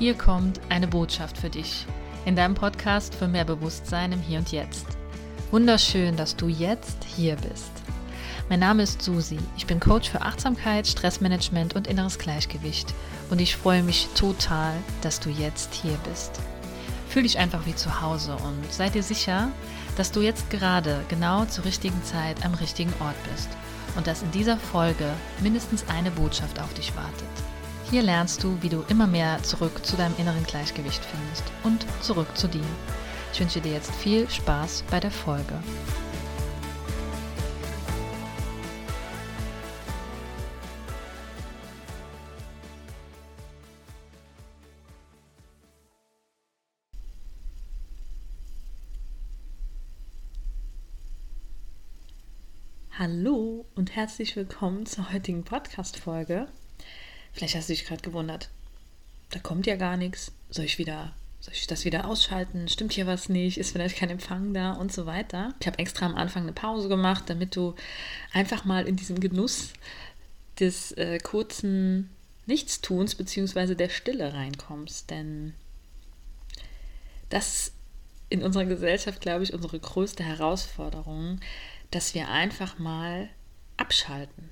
Hier kommt eine Botschaft für dich in deinem Podcast für mehr Bewusstsein im Hier und Jetzt. Wunderschön, dass du jetzt hier bist. Mein Name ist Susi. Ich bin Coach für Achtsamkeit, Stressmanagement und inneres Gleichgewicht und ich freue mich total, dass du jetzt hier bist. Fühl dich einfach wie zu Hause und sei dir sicher, dass du jetzt gerade genau zur richtigen Zeit am richtigen Ort bist und dass in dieser Folge mindestens eine Botschaft auf dich wartet. Hier lernst du, wie du immer mehr zurück zu deinem inneren Gleichgewicht findest und zurück zu dir. Ich wünsche dir jetzt viel Spaß bei der Folge. Hallo und herzlich willkommen zur heutigen Podcast-Folge. Vielleicht hast du dich gerade gewundert. Da kommt ja gar nichts. Soll ich wieder, soll ich das wieder ausschalten? Stimmt hier was nicht? Ist vielleicht kein Empfang da und so weiter. Ich habe extra am Anfang eine Pause gemacht, damit du einfach mal in diesen Genuss des äh, kurzen Nichtstuns bzw. der Stille reinkommst. Denn das in unserer Gesellschaft, glaube ich, unsere größte Herausforderung, dass wir einfach mal abschalten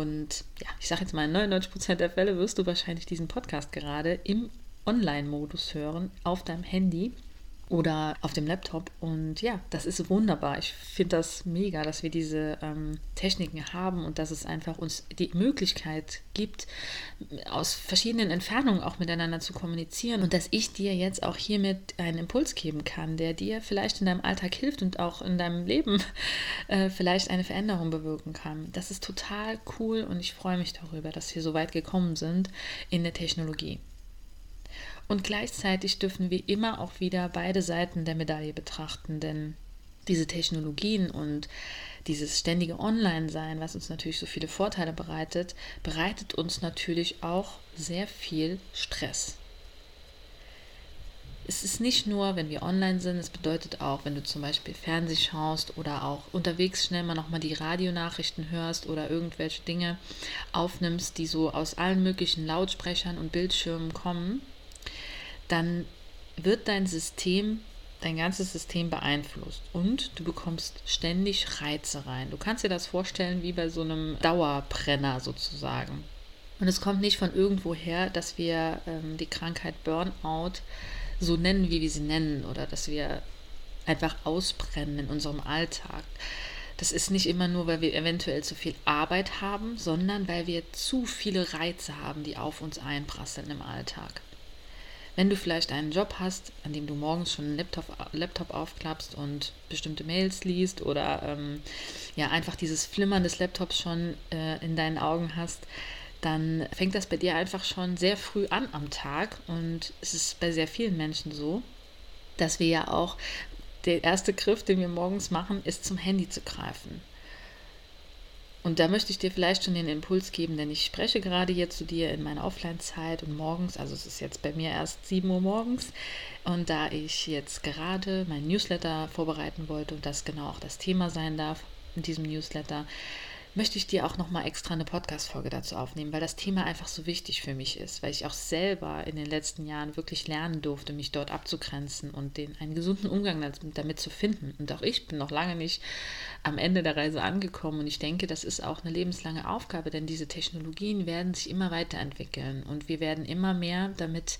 und ja, ich sage jetzt mal, in 99% der Fälle wirst du wahrscheinlich diesen Podcast gerade im Online-Modus hören auf deinem Handy oder auf dem Laptop. Und ja, das ist wunderbar. Ich finde das mega, dass wir diese ähm, Techniken haben und dass es einfach uns die Möglichkeit gibt, aus verschiedenen Entfernungen auch miteinander zu kommunizieren und dass ich dir jetzt auch hiermit einen Impuls geben kann, der dir vielleicht in deinem Alltag hilft und auch in deinem Leben äh, vielleicht eine Veränderung bewirken kann. Das ist total cool und ich freue mich darüber, dass wir so weit gekommen sind in der Technologie. Und gleichzeitig dürfen wir immer auch wieder beide Seiten der Medaille betrachten, denn diese Technologien und dieses ständige Online-Sein, was uns natürlich so viele Vorteile bereitet, bereitet uns natürlich auch sehr viel Stress. Es ist nicht nur, wenn wir online sind, es bedeutet auch, wenn du zum Beispiel Fernseh schaust oder auch unterwegs schnell mal nochmal die Radionachrichten hörst oder irgendwelche Dinge aufnimmst, die so aus allen möglichen Lautsprechern und Bildschirmen kommen, dann wird dein System, dein ganzes System beeinflusst und du bekommst ständig Reize rein. Du kannst dir das vorstellen wie bei so einem Dauerbrenner sozusagen. Und es kommt nicht von irgendwo her, dass wir ähm, die Krankheit Burnout so nennen, wie wir sie nennen, oder dass wir einfach ausbrennen in unserem Alltag. Das ist nicht immer nur, weil wir eventuell zu viel Arbeit haben, sondern weil wir zu viele Reize haben, die auf uns einprasseln im Alltag. Wenn du vielleicht einen Job hast, an dem du morgens schon einen Laptop, Laptop aufklappst und bestimmte Mails liest oder ähm, ja einfach dieses Flimmern des Laptops schon äh, in deinen Augen hast, dann fängt das bei dir einfach schon sehr früh an am Tag und es ist bei sehr vielen Menschen so, dass wir ja auch der erste Griff, den wir morgens machen, ist zum Handy zu greifen. Und da möchte ich dir vielleicht schon den Impuls geben, denn ich spreche gerade hier zu dir in meiner Offline-Zeit und morgens, also es ist jetzt bei mir erst 7 Uhr morgens. Und da ich jetzt gerade mein Newsletter vorbereiten wollte und das genau auch das Thema sein darf in diesem Newsletter, möchte ich dir auch nochmal extra eine Podcast-Folge dazu aufnehmen, weil das Thema einfach so wichtig für mich ist, weil ich auch selber in den letzten Jahren wirklich lernen durfte, mich dort abzugrenzen und den, einen gesunden Umgang damit zu finden. Und auch ich bin noch lange nicht am Ende der Reise angekommen und ich denke, das ist auch eine lebenslange Aufgabe, denn diese Technologien werden sich immer weiterentwickeln und wir werden immer mehr damit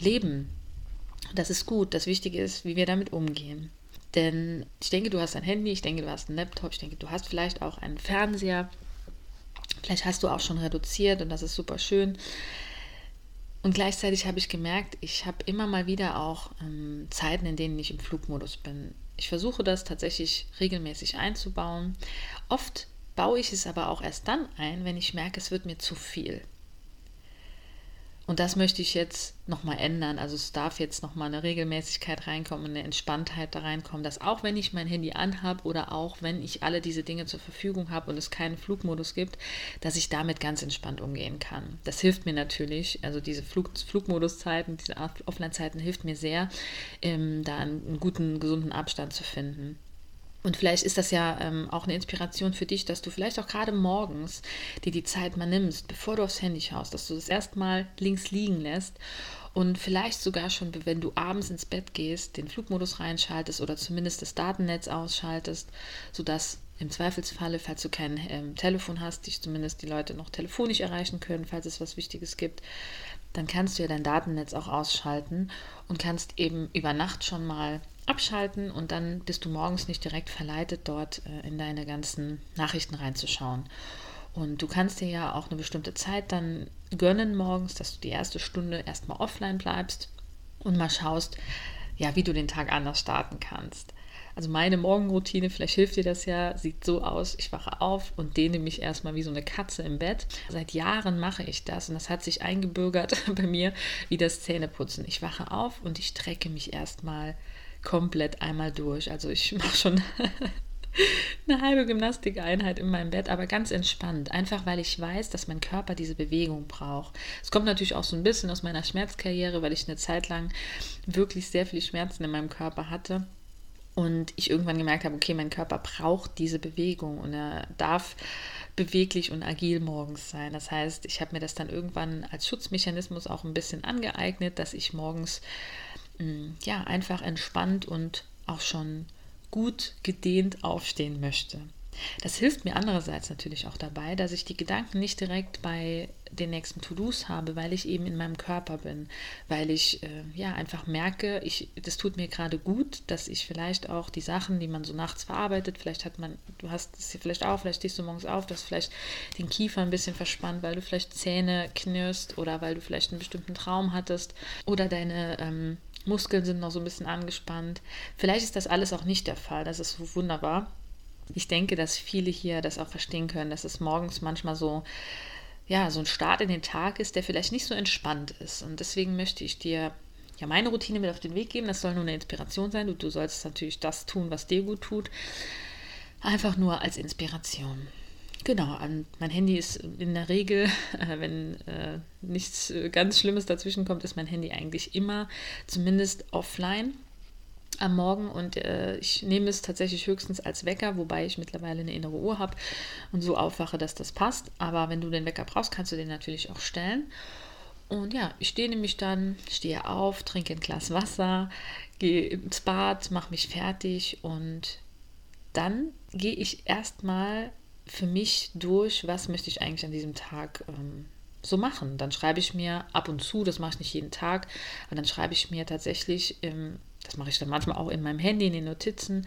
leben. Das ist gut. Das Wichtige ist, wie wir damit umgehen. Denn ich denke, du hast ein Handy, ich denke, du hast einen Laptop, ich denke, du hast vielleicht auch einen Fernseher. Vielleicht hast du auch schon reduziert und das ist super schön. Und gleichzeitig habe ich gemerkt, ich habe immer mal wieder auch ähm, Zeiten, in denen ich im Flugmodus bin. Ich versuche das tatsächlich regelmäßig einzubauen. Oft baue ich es aber auch erst dann ein, wenn ich merke, es wird mir zu viel. Und das möchte ich jetzt nochmal ändern. Also es darf jetzt nochmal eine Regelmäßigkeit reinkommen, eine Entspanntheit da reinkommen, dass auch wenn ich mein Handy anhabe oder auch wenn ich alle diese Dinge zur Verfügung habe und es keinen Flugmodus gibt, dass ich damit ganz entspannt umgehen kann. Das hilft mir natürlich. Also diese Flug, Flugmoduszeiten, diese Offline-Zeiten hilft mir sehr, ähm, da einen, einen guten, gesunden Abstand zu finden. Und vielleicht ist das ja ähm, auch eine Inspiration für dich, dass du vielleicht auch gerade morgens dir die Zeit mal nimmst, bevor du aufs Handy schaust, dass du das erstmal links liegen lässt und vielleicht sogar schon, wenn du abends ins Bett gehst, den Flugmodus reinschaltest oder zumindest das Datennetz ausschaltest, sodass im Zweifelsfalle, falls du kein ähm, Telefon hast, dich zumindest die Leute noch telefonisch erreichen können, falls es was Wichtiges gibt, dann kannst du ja dein Datennetz auch ausschalten und kannst eben über Nacht schon mal abschalten und dann bist du morgens nicht direkt verleitet, dort äh, in deine ganzen Nachrichten reinzuschauen. Und du kannst dir ja auch eine bestimmte Zeit dann gönnen morgens, dass du die erste Stunde erstmal offline bleibst und mal schaust, ja, wie du den Tag anders starten kannst. Also meine Morgenroutine, vielleicht hilft dir das ja, sieht so aus, ich wache auf und dehne mich erstmal wie so eine Katze im Bett. Seit Jahren mache ich das und das hat sich eingebürgert bei mir wie das Zähneputzen. Ich wache auf und ich strecke mich erstmal komplett einmal durch. Also ich mache schon eine halbe Gymnastikeinheit in meinem Bett, aber ganz entspannt. Einfach weil ich weiß, dass mein Körper diese Bewegung braucht. Es kommt natürlich auch so ein bisschen aus meiner Schmerzkarriere, weil ich eine Zeit lang wirklich sehr viele Schmerzen in meinem Körper hatte. Und ich irgendwann gemerkt habe, okay, mein Körper braucht diese Bewegung und er darf beweglich und agil morgens sein. Das heißt, ich habe mir das dann irgendwann als Schutzmechanismus auch ein bisschen angeeignet, dass ich morgens ja einfach entspannt und auch schon gut gedehnt aufstehen möchte. Das hilft mir andererseits natürlich auch dabei, dass ich die Gedanken nicht direkt bei den nächsten To-Dos habe, weil ich eben in meinem Körper bin, weil ich äh, ja einfach merke, ich, das tut mir gerade gut, dass ich vielleicht auch die Sachen, die man so nachts verarbeitet, vielleicht hat man, du hast es hier vielleicht auch, vielleicht stehst du morgens auf, du hast vielleicht den Kiefer ein bisschen verspannt, weil du vielleicht Zähne knirst oder weil du vielleicht einen bestimmten Traum hattest oder deine ähm, Muskeln sind noch so ein bisschen angespannt. Vielleicht ist das alles auch nicht der Fall. Das ist wunderbar. Ich denke, dass viele hier das auch verstehen können, dass es morgens manchmal so, ja, so ein Start in den Tag ist, der vielleicht nicht so entspannt ist. Und deswegen möchte ich dir ja meine Routine mit auf den Weg geben. Das soll nur eine Inspiration sein. Du, du sollst natürlich das tun, was dir gut tut. Einfach nur als Inspiration. Genau, mein Handy ist in der Regel, wenn äh, nichts äh, ganz Schlimmes dazwischen kommt, ist mein Handy eigentlich immer zumindest offline am Morgen und äh, ich nehme es tatsächlich höchstens als Wecker, wobei ich mittlerweile eine innere Uhr habe und so aufwache, dass das passt. Aber wenn du den Wecker brauchst, kannst du den natürlich auch stellen. Und ja, ich stehe nämlich dann, stehe auf, trinke ein Glas Wasser, gehe ins Bad, mache mich fertig und dann gehe ich erstmal für mich durch, was möchte ich eigentlich an diesem Tag ähm, so machen. Dann schreibe ich mir ab und zu, das mache ich nicht jeden Tag, aber dann schreibe ich mir tatsächlich im das mache ich dann manchmal auch in meinem Handy, in den Notizen,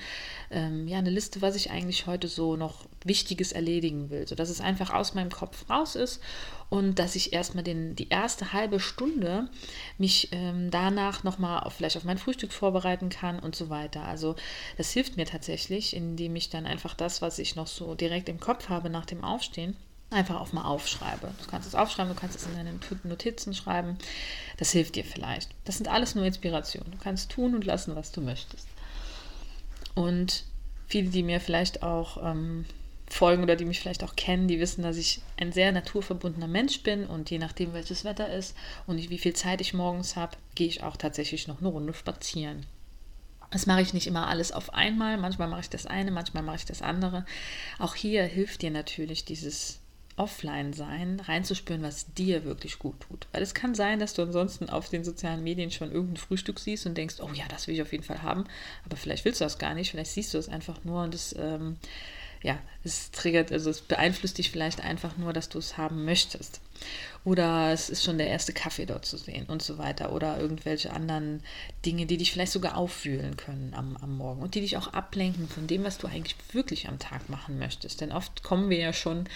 ähm, ja, eine Liste, was ich eigentlich heute so noch Wichtiges erledigen will, sodass es einfach aus meinem Kopf raus ist und dass ich erstmal den, die erste halbe Stunde mich ähm, danach nochmal vielleicht auf mein Frühstück vorbereiten kann und so weiter. Also das hilft mir tatsächlich, indem ich dann einfach das, was ich noch so direkt im Kopf habe nach dem Aufstehen, einfach auch mal aufschreibe. Du kannst es aufschreiben, du kannst es in deinen Notizen schreiben. Das hilft dir vielleicht. Das sind alles nur Inspirationen. Du kannst tun und lassen, was du möchtest. Und viele, die mir vielleicht auch ähm, folgen oder die mich vielleicht auch kennen, die wissen, dass ich ein sehr naturverbundener Mensch bin und je nachdem, welches Wetter ist und wie viel Zeit ich morgens habe, gehe ich auch tatsächlich noch eine Runde spazieren. Das mache ich nicht immer alles auf einmal. Manchmal mache ich das eine, manchmal mache ich das andere. Auch hier hilft dir natürlich dieses offline sein, reinzuspüren, was dir wirklich gut tut. Weil es kann sein, dass du ansonsten auf den sozialen Medien schon irgendein Frühstück siehst und denkst, oh ja, das will ich auf jeden Fall haben. Aber vielleicht willst du das gar nicht, vielleicht siehst du es einfach nur und es, ähm, ja, es triggert, also es beeinflusst dich vielleicht einfach nur, dass du es haben möchtest. Oder es ist schon der erste Kaffee dort zu sehen und so weiter. Oder irgendwelche anderen Dinge, die dich vielleicht sogar auffühlen können am, am Morgen und die dich auch ablenken von dem, was du eigentlich wirklich am Tag machen möchtest. Denn oft kommen wir ja schon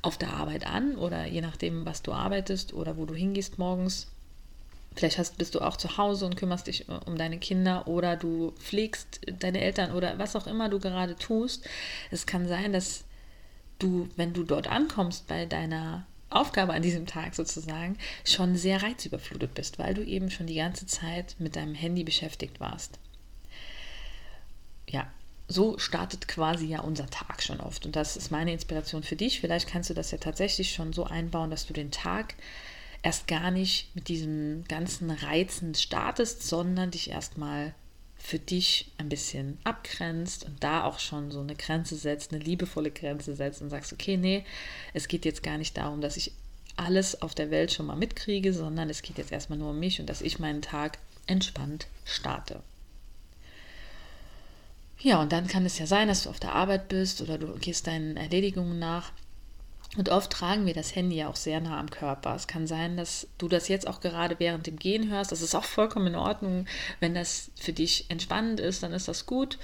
auf der Arbeit an oder je nachdem, was du arbeitest oder wo du hingehst morgens. Vielleicht hast, bist du auch zu Hause und kümmerst dich äh, um deine Kinder oder du pflegst deine Eltern oder was auch immer du gerade tust. Es kann sein, dass du, wenn du dort ankommst bei deiner Aufgabe an diesem Tag sozusagen, schon sehr reizüberflutet bist, weil du eben schon die ganze Zeit mit deinem Handy beschäftigt warst. Ja, so startet quasi ja unser Tag schon oft. Und das ist meine Inspiration für dich. Vielleicht kannst du das ja tatsächlich schon so einbauen, dass du den Tag erst gar nicht mit diesem ganzen Reizen startest, sondern dich erstmal für dich ein bisschen abgrenzt und da auch schon so eine Grenze setzt, eine liebevolle Grenze setzt und sagst, okay, nee, es geht jetzt gar nicht darum, dass ich alles auf der Welt schon mal mitkriege, sondern es geht jetzt erstmal nur um mich und dass ich meinen Tag entspannt starte. Ja, und dann kann es ja sein, dass du auf der Arbeit bist oder du gehst deinen Erledigungen nach und oft tragen wir das Handy ja auch sehr nah am Körper. Es kann sein, dass du das jetzt auch gerade während dem Gehen hörst. Das ist auch vollkommen in Ordnung. Wenn das für dich entspannend ist, dann ist das gut.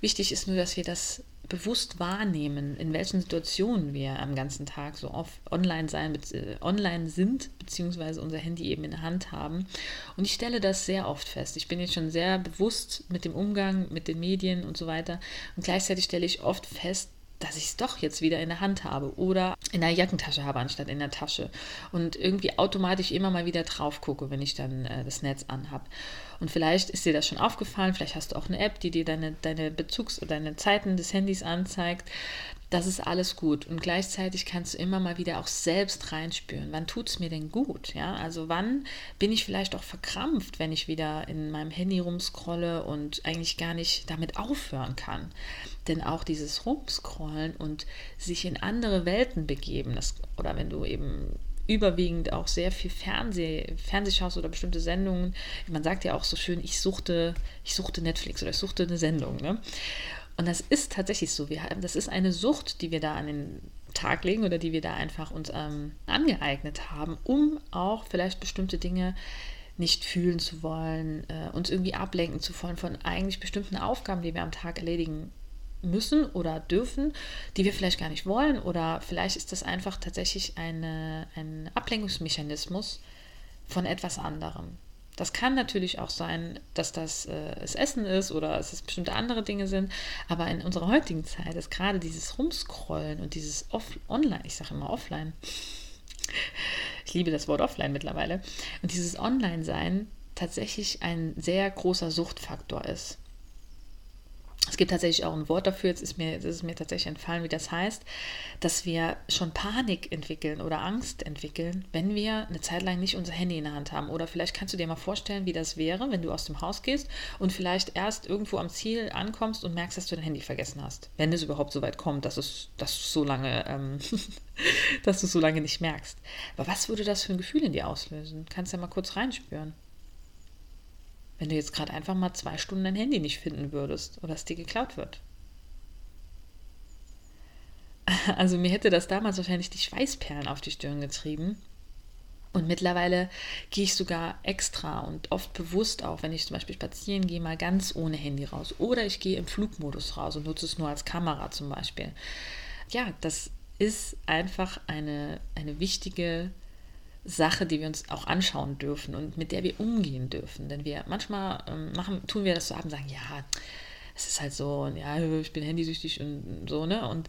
Wichtig ist nur, dass wir das bewusst wahrnehmen, in welchen Situationen wir am ganzen Tag so oft online sein, äh, online sind, beziehungsweise unser Handy eben in der Hand haben. Und ich stelle das sehr oft fest. Ich bin jetzt schon sehr bewusst mit dem Umgang mit den Medien und so weiter. Und gleichzeitig stelle ich oft fest, dass ich es doch jetzt wieder in der Hand habe oder in der Jackentasche habe anstatt in der Tasche und irgendwie automatisch immer mal wieder drauf gucke, wenn ich dann äh, das Netz anhab. Und vielleicht ist dir das schon aufgefallen, vielleicht hast du auch eine App, die dir deine, deine Bezugs- oder deine Zeiten des Handys anzeigt. Das ist alles gut. Und gleichzeitig kannst du immer mal wieder auch selbst reinspüren. Wann tut es mir denn gut? Ja, also wann bin ich vielleicht auch verkrampft, wenn ich wieder in meinem Handy rumscrolle und eigentlich gar nicht damit aufhören kann? Denn auch dieses Rumscrollen und sich in andere Welten begeben, das, oder wenn du eben überwiegend auch sehr viel Fernseh, Fernseh schaust oder bestimmte Sendungen. Man sagt ja auch so schön, ich suchte, ich suchte Netflix oder ich suchte eine Sendung. Ne? Und das ist tatsächlich so. Wir haben, das ist eine Sucht, die wir da an den Tag legen oder die wir da einfach uns ähm, angeeignet haben, um auch vielleicht bestimmte Dinge nicht fühlen zu wollen, äh, uns irgendwie ablenken zu wollen von eigentlich bestimmten Aufgaben, die wir am Tag erledigen müssen oder dürfen, die wir vielleicht gar nicht wollen. Oder vielleicht ist das einfach tatsächlich eine, ein Ablenkungsmechanismus von etwas anderem. Das kann natürlich auch sein, dass das äh, das Essen ist oder dass es bestimmte andere Dinge sind. Aber in unserer heutigen Zeit ist gerade dieses Rumscrollen und dieses Off Online, ich sage immer Offline, ich liebe das Wort Offline mittlerweile, und dieses Online-Sein tatsächlich ein sehr großer Suchtfaktor ist. Es gibt tatsächlich auch ein Wort dafür, jetzt ist, mir, jetzt ist es mir tatsächlich entfallen, wie das heißt, dass wir schon Panik entwickeln oder Angst entwickeln, wenn wir eine Zeit lang nicht unser Handy in der Hand haben. Oder vielleicht kannst du dir mal vorstellen, wie das wäre, wenn du aus dem Haus gehst und vielleicht erst irgendwo am Ziel ankommst und merkst, dass du dein Handy vergessen hast. Wenn es überhaupt so weit kommt, dass, es, dass du so lange, ähm, dass du so lange nicht merkst. Aber was würde das für ein Gefühl in dir auslösen? Kannst ja mal kurz reinspüren. Wenn du jetzt gerade einfach mal zwei Stunden dein Handy nicht finden würdest oder es dir geklaut wird. Also mir hätte das damals wahrscheinlich die Schweißperlen auf die Stirn getrieben. Und mittlerweile gehe ich sogar extra und oft bewusst auch, wenn ich zum Beispiel spazieren gehe, mal ganz ohne Handy raus. Oder ich gehe im Flugmodus raus und nutze es nur als Kamera zum Beispiel. Ja, das ist einfach eine, eine wichtige Sache, die wir uns auch anschauen dürfen und mit der wir umgehen dürfen. Denn wir manchmal ähm, machen, tun wir das so ab und sagen, ja, es ist halt so, ja, ich bin handysüchtig und so, ne? Und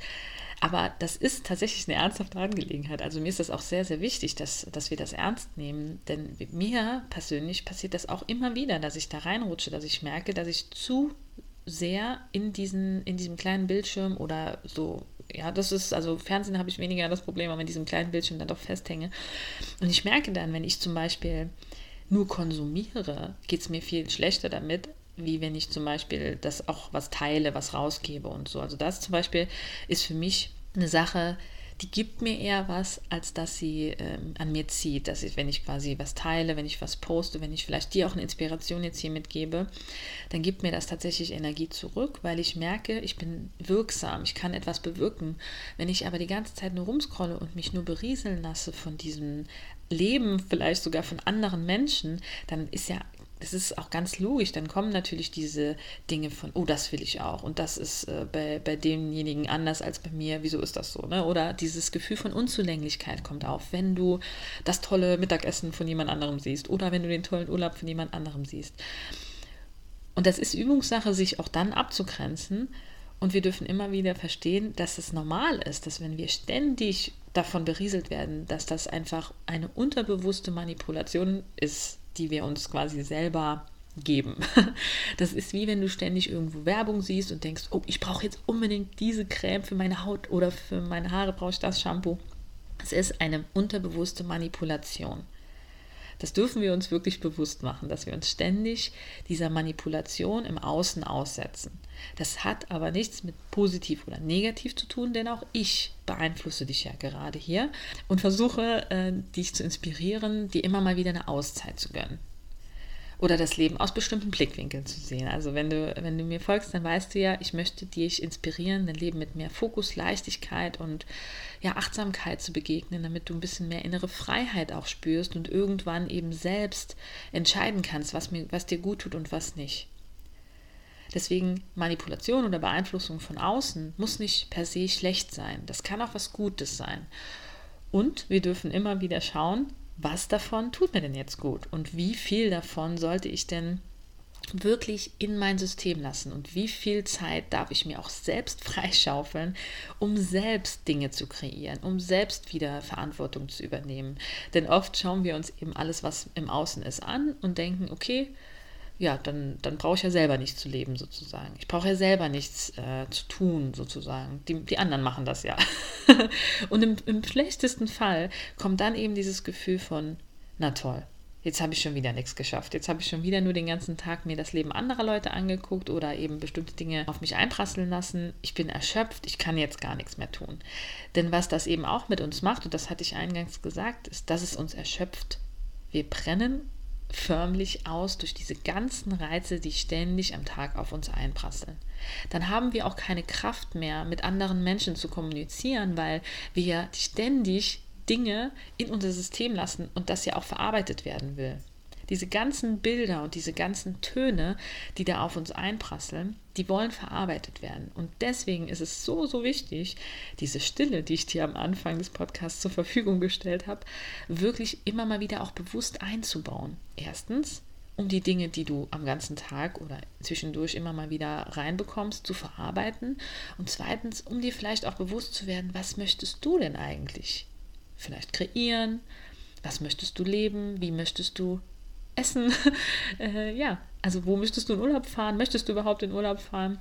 aber das ist tatsächlich eine ernsthafte Angelegenheit. Also mir ist das auch sehr, sehr wichtig, dass, dass wir das ernst nehmen. Denn mir persönlich passiert das auch immer wieder, dass ich da reinrutsche, dass ich merke, dass ich zu sehr in, diesen, in diesem kleinen Bildschirm oder so ja, das ist, also Fernsehen habe ich weniger das Problem, aber mit diesem kleinen Bildschirm dann doch festhänge. Und ich merke dann, wenn ich zum Beispiel nur konsumiere, geht es mir viel schlechter damit, wie wenn ich zum Beispiel das auch was teile, was rausgebe und so. Also das zum Beispiel ist für mich eine Sache, die gibt mir eher was, als dass sie ähm, an mir zieht. Dass ich, wenn ich quasi was teile, wenn ich was poste, wenn ich vielleicht dir auch eine Inspiration jetzt hier mitgebe, dann gibt mir das tatsächlich Energie zurück, weil ich merke, ich bin wirksam, ich kann etwas bewirken. Wenn ich aber die ganze Zeit nur rumscrolle und mich nur berieseln lasse von diesem Leben, vielleicht sogar von anderen Menschen, dann ist ja das ist auch ganz logisch, dann kommen natürlich diese Dinge von, oh, das will ich auch und das ist äh, bei, bei demjenigen anders als bei mir, wieso ist das so? Ne? Oder dieses Gefühl von Unzulänglichkeit kommt auf, wenn du das tolle Mittagessen von jemand anderem siehst oder wenn du den tollen Urlaub von jemand anderem siehst. Und das ist Übungssache, sich auch dann abzugrenzen. Und wir dürfen immer wieder verstehen, dass es normal ist, dass wenn wir ständig davon berieselt werden, dass das einfach eine unterbewusste Manipulation ist, die wir uns quasi selber geben. Das ist wie wenn du ständig irgendwo Werbung siehst und denkst, oh, ich brauche jetzt unbedingt diese Creme für meine Haut oder für meine Haare brauche ich das Shampoo. Es ist eine unterbewusste Manipulation. Das dürfen wir uns wirklich bewusst machen, dass wir uns ständig dieser Manipulation im Außen aussetzen. Das hat aber nichts mit positiv oder negativ zu tun, denn auch ich beeinflusse dich ja gerade hier und versuche, äh, dich zu inspirieren, dir immer mal wieder eine Auszeit zu gönnen oder das Leben aus bestimmten Blickwinkeln zu sehen. Also wenn du, wenn du mir folgst, dann weißt du ja, ich möchte dich inspirieren, dein Leben mit mehr Fokus, Leichtigkeit und ja, Achtsamkeit zu begegnen, damit du ein bisschen mehr innere Freiheit auch spürst und irgendwann eben selbst entscheiden kannst, was, mir, was dir gut tut und was nicht. Deswegen Manipulation oder Beeinflussung von außen muss nicht per se schlecht sein. Das kann auch was Gutes sein. Und wir dürfen immer wieder schauen, was davon tut mir denn jetzt gut und wie viel davon sollte ich denn wirklich in mein System lassen und wie viel Zeit darf ich mir auch selbst freischaufeln, um selbst Dinge zu kreieren, um selbst wieder Verantwortung zu übernehmen. Denn oft schauen wir uns eben alles, was im Außen ist, an und denken, okay, ja, dann, dann brauche ich ja selber nicht zu leben, sozusagen. Ich brauche ja selber nichts äh, zu tun, sozusagen. Die, die anderen machen das ja. und im, im schlechtesten Fall kommt dann eben dieses Gefühl von, na toll, jetzt habe ich schon wieder nichts geschafft. Jetzt habe ich schon wieder nur den ganzen Tag mir das Leben anderer Leute angeguckt oder eben bestimmte Dinge auf mich einprasseln lassen. Ich bin erschöpft, ich kann jetzt gar nichts mehr tun. Denn was das eben auch mit uns macht, und das hatte ich eingangs gesagt, ist, dass es uns erschöpft. Wir brennen förmlich aus durch diese ganzen Reize, die ständig am Tag auf uns einprasseln. Dann haben wir auch keine Kraft mehr, mit anderen Menschen zu kommunizieren, weil wir ständig Dinge in unser System lassen und das ja auch verarbeitet werden will. Diese ganzen Bilder und diese ganzen Töne, die da auf uns einprasseln, die wollen verarbeitet werden. Und deswegen ist es so, so wichtig, diese Stille, die ich dir am Anfang des Podcasts zur Verfügung gestellt habe, wirklich immer mal wieder auch bewusst einzubauen. Erstens, um die Dinge, die du am ganzen Tag oder zwischendurch immer mal wieder reinbekommst, zu verarbeiten. Und zweitens, um dir vielleicht auch bewusst zu werden, was möchtest du denn eigentlich? Vielleicht kreieren, was möchtest du leben, wie möchtest du essen. äh, ja, also wo möchtest du in Urlaub fahren? Möchtest du überhaupt in Urlaub fahren?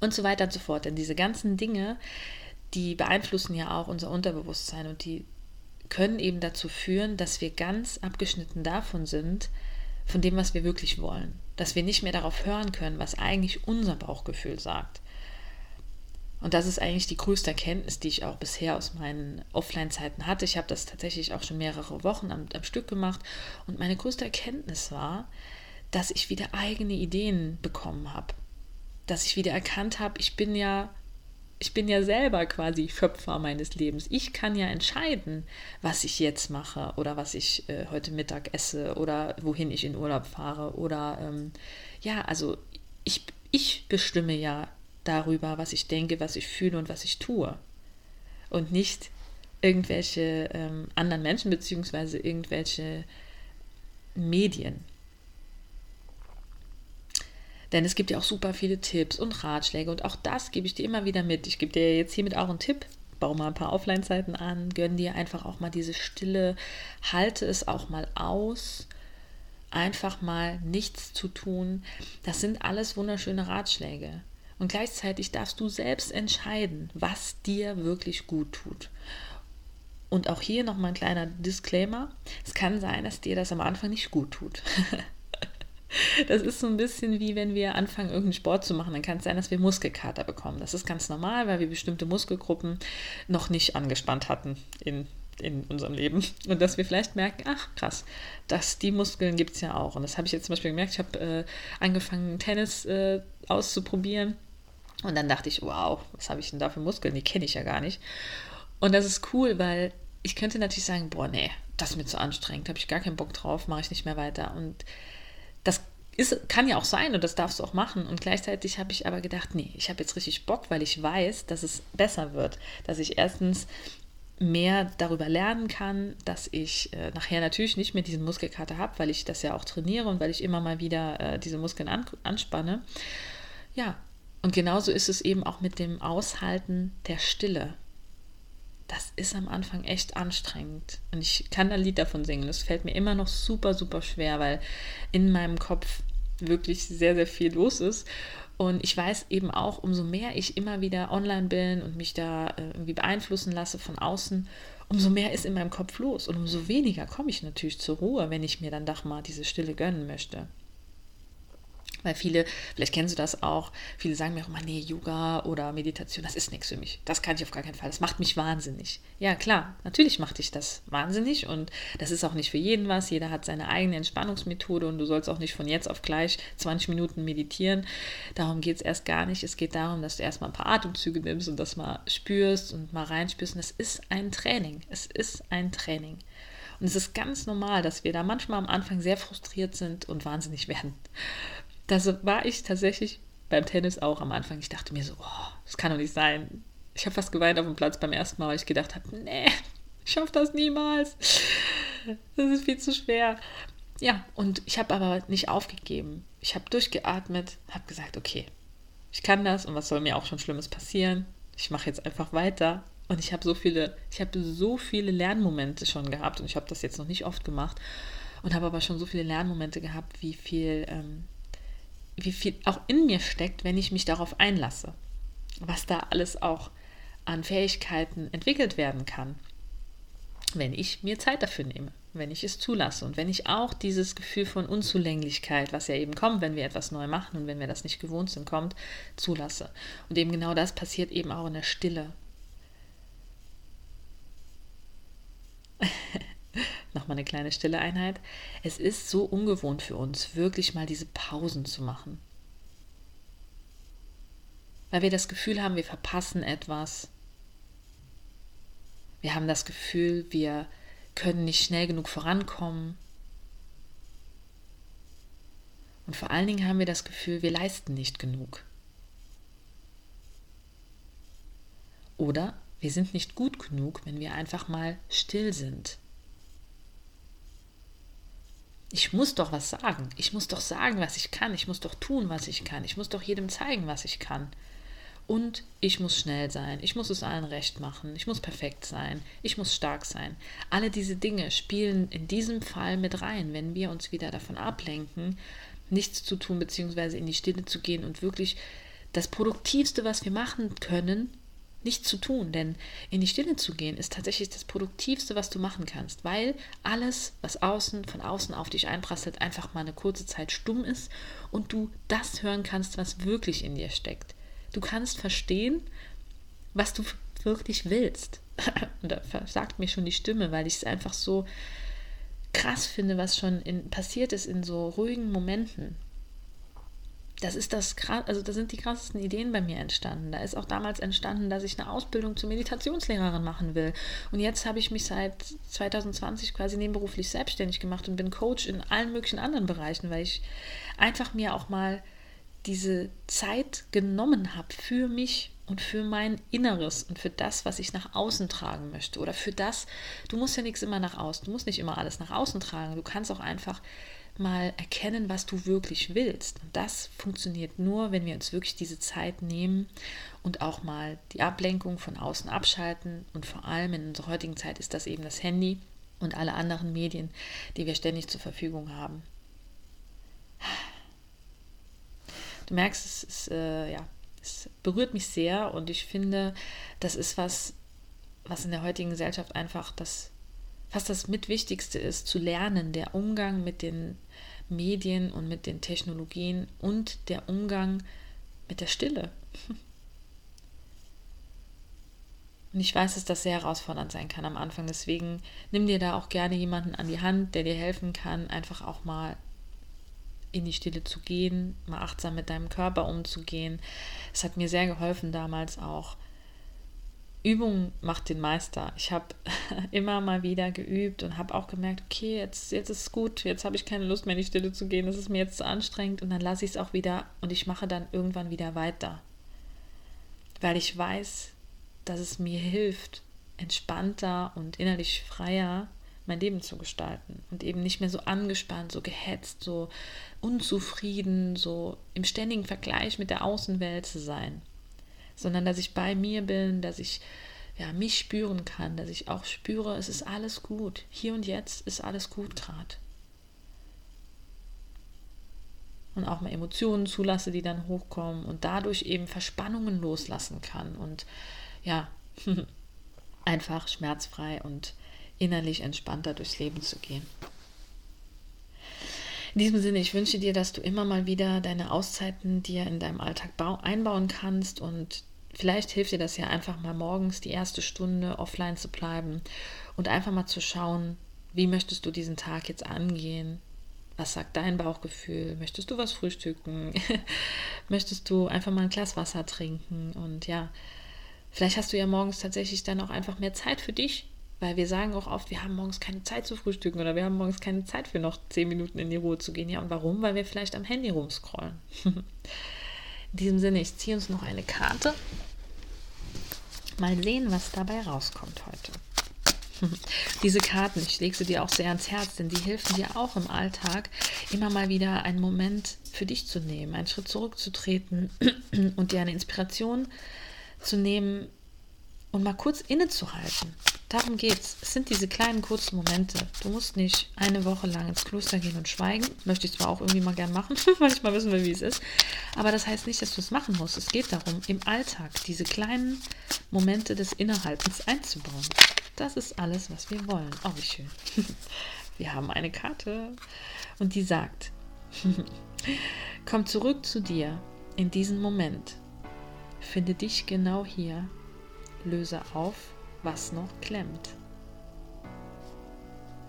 Und so weiter und so fort. Denn diese ganzen Dinge, die beeinflussen ja auch unser Unterbewusstsein und die können eben dazu führen, dass wir ganz abgeschnitten davon sind, von dem, was wir wirklich wollen. Dass wir nicht mehr darauf hören können, was eigentlich unser Bauchgefühl sagt. Und das ist eigentlich die größte Erkenntnis, die ich auch bisher aus meinen Offline-Zeiten hatte. Ich habe das tatsächlich auch schon mehrere Wochen am, am Stück gemacht. Und meine größte Erkenntnis war, dass ich wieder eigene Ideen bekommen habe. Dass ich wieder erkannt habe, ich bin ja, ich bin ja selber quasi Schöpfer meines Lebens. Ich kann ja entscheiden, was ich jetzt mache oder was ich äh, heute Mittag esse oder wohin ich in Urlaub fahre. Oder ähm, ja, also ich, ich bestimme ja darüber, was ich denke, was ich fühle und was ich tue. Und nicht irgendwelche ähm, anderen Menschen beziehungsweise irgendwelche Medien. Denn es gibt ja auch super viele Tipps und Ratschläge und auch das gebe ich dir immer wieder mit. Ich gebe dir jetzt hiermit auch einen Tipp. Bau mal ein paar Offline-Zeiten an, gönn dir einfach auch mal diese Stille, halte es auch mal aus, einfach mal nichts zu tun. Das sind alles wunderschöne Ratschläge. Und gleichzeitig darfst du selbst entscheiden, was dir wirklich gut tut. Und auch hier nochmal ein kleiner Disclaimer. Es kann sein, dass dir das am Anfang nicht gut tut. Das ist so ein bisschen wie wenn wir anfangen, irgendeinen Sport zu machen. Dann kann es sein, dass wir Muskelkater bekommen. Das ist ganz normal, weil wir bestimmte Muskelgruppen noch nicht angespannt hatten in, in unserem Leben. Und dass wir vielleicht merken, ach krass, dass die Muskeln gibt es ja auch. Und das habe ich jetzt zum Beispiel gemerkt. Ich habe äh, angefangen, Tennis äh, auszuprobieren und dann dachte ich, wow, was habe ich denn da für Muskeln? Die kenne ich ja gar nicht. Und das ist cool, weil ich könnte natürlich sagen, boah, nee, das ist mir zu anstrengend, habe ich gar keinen Bock drauf, mache ich nicht mehr weiter. Und das ist, kann ja auch sein und das darfst du auch machen. Und gleichzeitig habe ich aber gedacht, nee, ich habe jetzt richtig Bock, weil ich weiß, dass es besser wird. Dass ich erstens mehr darüber lernen kann, dass ich äh, nachher natürlich nicht mehr diesen Muskelkater habe, weil ich das ja auch trainiere und weil ich immer mal wieder äh, diese Muskeln an, anspanne. Ja, und genauso ist es eben auch mit dem Aushalten der Stille. Das ist am Anfang echt anstrengend. Und ich kann ein Lied davon singen. Das fällt mir immer noch super, super schwer, weil in meinem Kopf wirklich sehr, sehr viel los ist. Und ich weiß eben auch, umso mehr ich immer wieder online bin und mich da äh, irgendwie beeinflussen lasse von außen, umso mehr ist in meinem Kopf los und umso weniger komme ich natürlich zur Ruhe, wenn ich mir dann doch mal diese Stille gönnen möchte. Weil viele, vielleicht kennst du das auch, viele sagen mir auch immer, nee, Yoga oder Meditation, das ist nichts für mich. Das kann ich auf gar keinen Fall. Das macht mich wahnsinnig. Ja, klar, natürlich macht dich das wahnsinnig und das ist auch nicht für jeden was. Jeder hat seine eigene Entspannungsmethode und du sollst auch nicht von jetzt auf gleich 20 Minuten meditieren. Darum geht es erst gar nicht. Es geht darum, dass du erstmal ein paar Atemzüge nimmst und das mal spürst und mal reinspürst. Und es ist ein Training. Es ist ein Training. Und es ist ganz normal, dass wir da manchmal am Anfang sehr frustriert sind und wahnsinnig werden. Das war ich tatsächlich beim Tennis auch am Anfang. Ich dachte mir so, oh, das kann doch nicht sein. Ich habe fast geweint auf dem Platz beim ersten Mal, weil ich gedacht habe, nee, ich schaffe das niemals. Das ist viel zu schwer. Ja, und ich habe aber nicht aufgegeben. Ich habe durchgeatmet, habe gesagt, okay, ich kann das und was soll mir auch schon Schlimmes passieren? Ich mache jetzt einfach weiter. Und ich habe so viele, ich habe so viele Lernmomente schon gehabt und ich habe das jetzt noch nicht oft gemacht und habe aber schon so viele Lernmomente gehabt, wie viel ähm, wie viel auch in mir steckt, wenn ich mich darauf einlasse. Was da alles auch an Fähigkeiten entwickelt werden kann, wenn ich mir Zeit dafür nehme, wenn ich es zulasse und wenn ich auch dieses Gefühl von Unzulänglichkeit, was ja eben kommt, wenn wir etwas neu machen und wenn wir das nicht gewohnt sind, kommt, zulasse. Und eben genau das passiert eben auch in der Stille. nochmal eine kleine stille Einheit. Es ist so ungewohnt für uns, wirklich mal diese Pausen zu machen. Weil wir das Gefühl haben, wir verpassen etwas. Wir haben das Gefühl, wir können nicht schnell genug vorankommen. Und vor allen Dingen haben wir das Gefühl, wir leisten nicht genug. Oder wir sind nicht gut genug, wenn wir einfach mal still sind ich muss doch was sagen. Ich muss doch sagen, was ich kann. Ich muss doch tun, was ich kann. Ich muss doch jedem zeigen, was ich kann. Und ich muss schnell sein. Ich muss es allen recht machen. Ich muss perfekt sein. Ich muss stark sein. Alle diese Dinge spielen in diesem Fall mit rein, wenn wir uns wieder davon ablenken, nichts zu tun, beziehungsweise in die Stille zu gehen und wirklich das Produktivste, was wir machen können, nichts zu tun, denn in die Stille zu gehen ist tatsächlich das Produktivste, was du machen kannst, weil alles, was außen, von außen auf dich einprasselt, einfach mal eine kurze Zeit stumm ist und du das hören kannst, was wirklich in dir steckt. Du kannst verstehen, was du wirklich willst. und da sagt mir schon die Stimme, weil ich es einfach so krass finde, was schon in, passiert ist in so ruhigen Momenten das ist das also da sind die krassesten Ideen bei mir entstanden. Da ist auch damals entstanden, dass ich eine Ausbildung zur Meditationslehrerin machen will. Und jetzt habe ich mich seit 2020 quasi nebenberuflich selbstständig gemacht und bin Coach in allen möglichen anderen Bereichen, weil ich einfach mir auch mal diese Zeit genommen habe für mich und für mein Inneres und für das, was ich nach außen tragen möchte. Oder für das, du musst ja nichts immer nach außen, du musst nicht immer alles nach außen tragen. Du kannst auch einfach mal erkennen, was du wirklich willst. Und das funktioniert nur, wenn wir uns wirklich diese Zeit nehmen und auch mal die Ablenkung von außen abschalten. Und vor allem in unserer heutigen Zeit ist das eben das Handy und alle anderen Medien, die wir ständig zur Verfügung haben. Du merkst, es, ist, äh, ja, es berührt mich sehr und ich finde, das ist was, was in der heutigen Gesellschaft einfach das fast das Mitwichtigste ist, zu lernen, der Umgang mit den Medien und mit den Technologien und der Umgang mit der Stille. Und ich weiß, dass das sehr herausfordernd sein kann am Anfang. Deswegen nimm dir da auch gerne jemanden an die Hand, der dir helfen kann, einfach auch mal in die Stille zu gehen, mal achtsam mit deinem Körper umzugehen. Es hat mir sehr geholfen damals auch, Übung macht den Meister. Ich habe immer mal wieder geübt und habe auch gemerkt, okay, jetzt, jetzt ist es gut, jetzt habe ich keine Lust mehr in die Stille zu gehen, das ist mir jetzt zu anstrengend und dann lasse ich es auch wieder und ich mache dann irgendwann wieder weiter. Weil ich weiß, dass es mir hilft, entspannter und innerlich freier mein Leben zu gestalten und eben nicht mehr so angespannt, so gehetzt, so unzufrieden, so im ständigen Vergleich mit der Außenwelt zu sein sondern dass ich bei mir bin, dass ich ja, mich spüren kann, dass ich auch spüre, es ist alles gut. Hier und jetzt ist alles gut gerade. Und auch mal Emotionen zulasse, die dann hochkommen und dadurch eben Verspannungen loslassen kann. Und ja, einfach schmerzfrei und innerlich entspannter durchs Leben zu gehen. In diesem Sinne, ich wünsche dir, dass du immer mal wieder deine Auszeiten dir in deinem Alltag einbauen kannst und vielleicht hilft dir das ja einfach mal morgens die erste Stunde offline zu bleiben und einfach mal zu schauen, wie möchtest du diesen Tag jetzt angehen? Was sagt dein Bauchgefühl? Möchtest du was frühstücken? möchtest du einfach mal ein Glas Wasser trinken? Und ja, vielleicht hast du ja morgens tatsächlich dann auch einfach mehr Zeit für dich weil wir sagen auch oft, wir haben morgens keine Zeit zu frühstücken oder wir haben morgens keine Zeit für noch zehn Minuten in die Ruhe zu gehen. Ja, und warum? Weil wir vielleicht am Handy rumscrollen. in diesem Sinne, ich ziehe uns noch eine Karte. Mal sehen, was dabei rauskommt heute. Diese Karten, ich lege sie dir auch sehr ans Herz, denn die helfen dir auch im Alltag, immer mal wieder einen Moment für dich zu nehmen, einen Schritt zurückzutreten und dir eine Inspiration zu nehmen und mal kurz innezuhalten Darum geht's. Es sind diese kleinen kurzen Momente. Du musst nicht eine Woche lang ins Kloster gehen und schweigen. Möchte ich zwar auch irgendwie mal gern machen, weil ich mal wissen will, wie es ist. Aber das heißt nicht, dass du es machen musst. Es geht darum, im Alltag diese kleinen Momente des Innehaltens einzubauen. Das ist alles, was wir wollen. Oh, wie schön. Wir haben eine Karte und die sagt, komm zurück zu dir in diesen Moment. Finde dich genau hier. Löse auf was noch klemmt.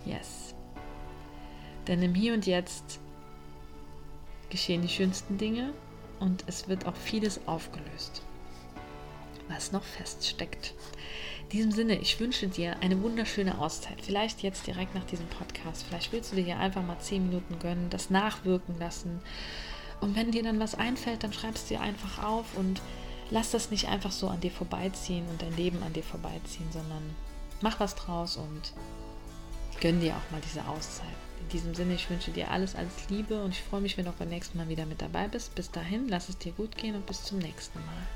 Yes. Denn im Hier und Jetzt geschehen die schönsten Dinge und es wird auch vieles aufgelöst, was noch feststeckt. In diesem Sinne, ich wünsche dir eine wunderschöne Auszeit. Vielleicht jetzt direkt nach diesem Podcast. Vielleicht willst du dir hier einfach mal zehn Minuten gönnen, das nachwirken lassen. Und wenn dir dann was einfällt, dann schreibst du dir einfach auf und lass das nicht einfach so an dir vorbeiziehen und dein Leben an dir vorbeiziehen, sondern mach was draus und gönn dir auch mal diese Auszeit. In diesem Sinne, ich wünsche dir alles, alles Liebe und ich freue mich, wenn du auch beim nächsten Mal wieder mit dabei bist. Bis dahin, lass es dir gut gehen und bis zum nächsten Mal.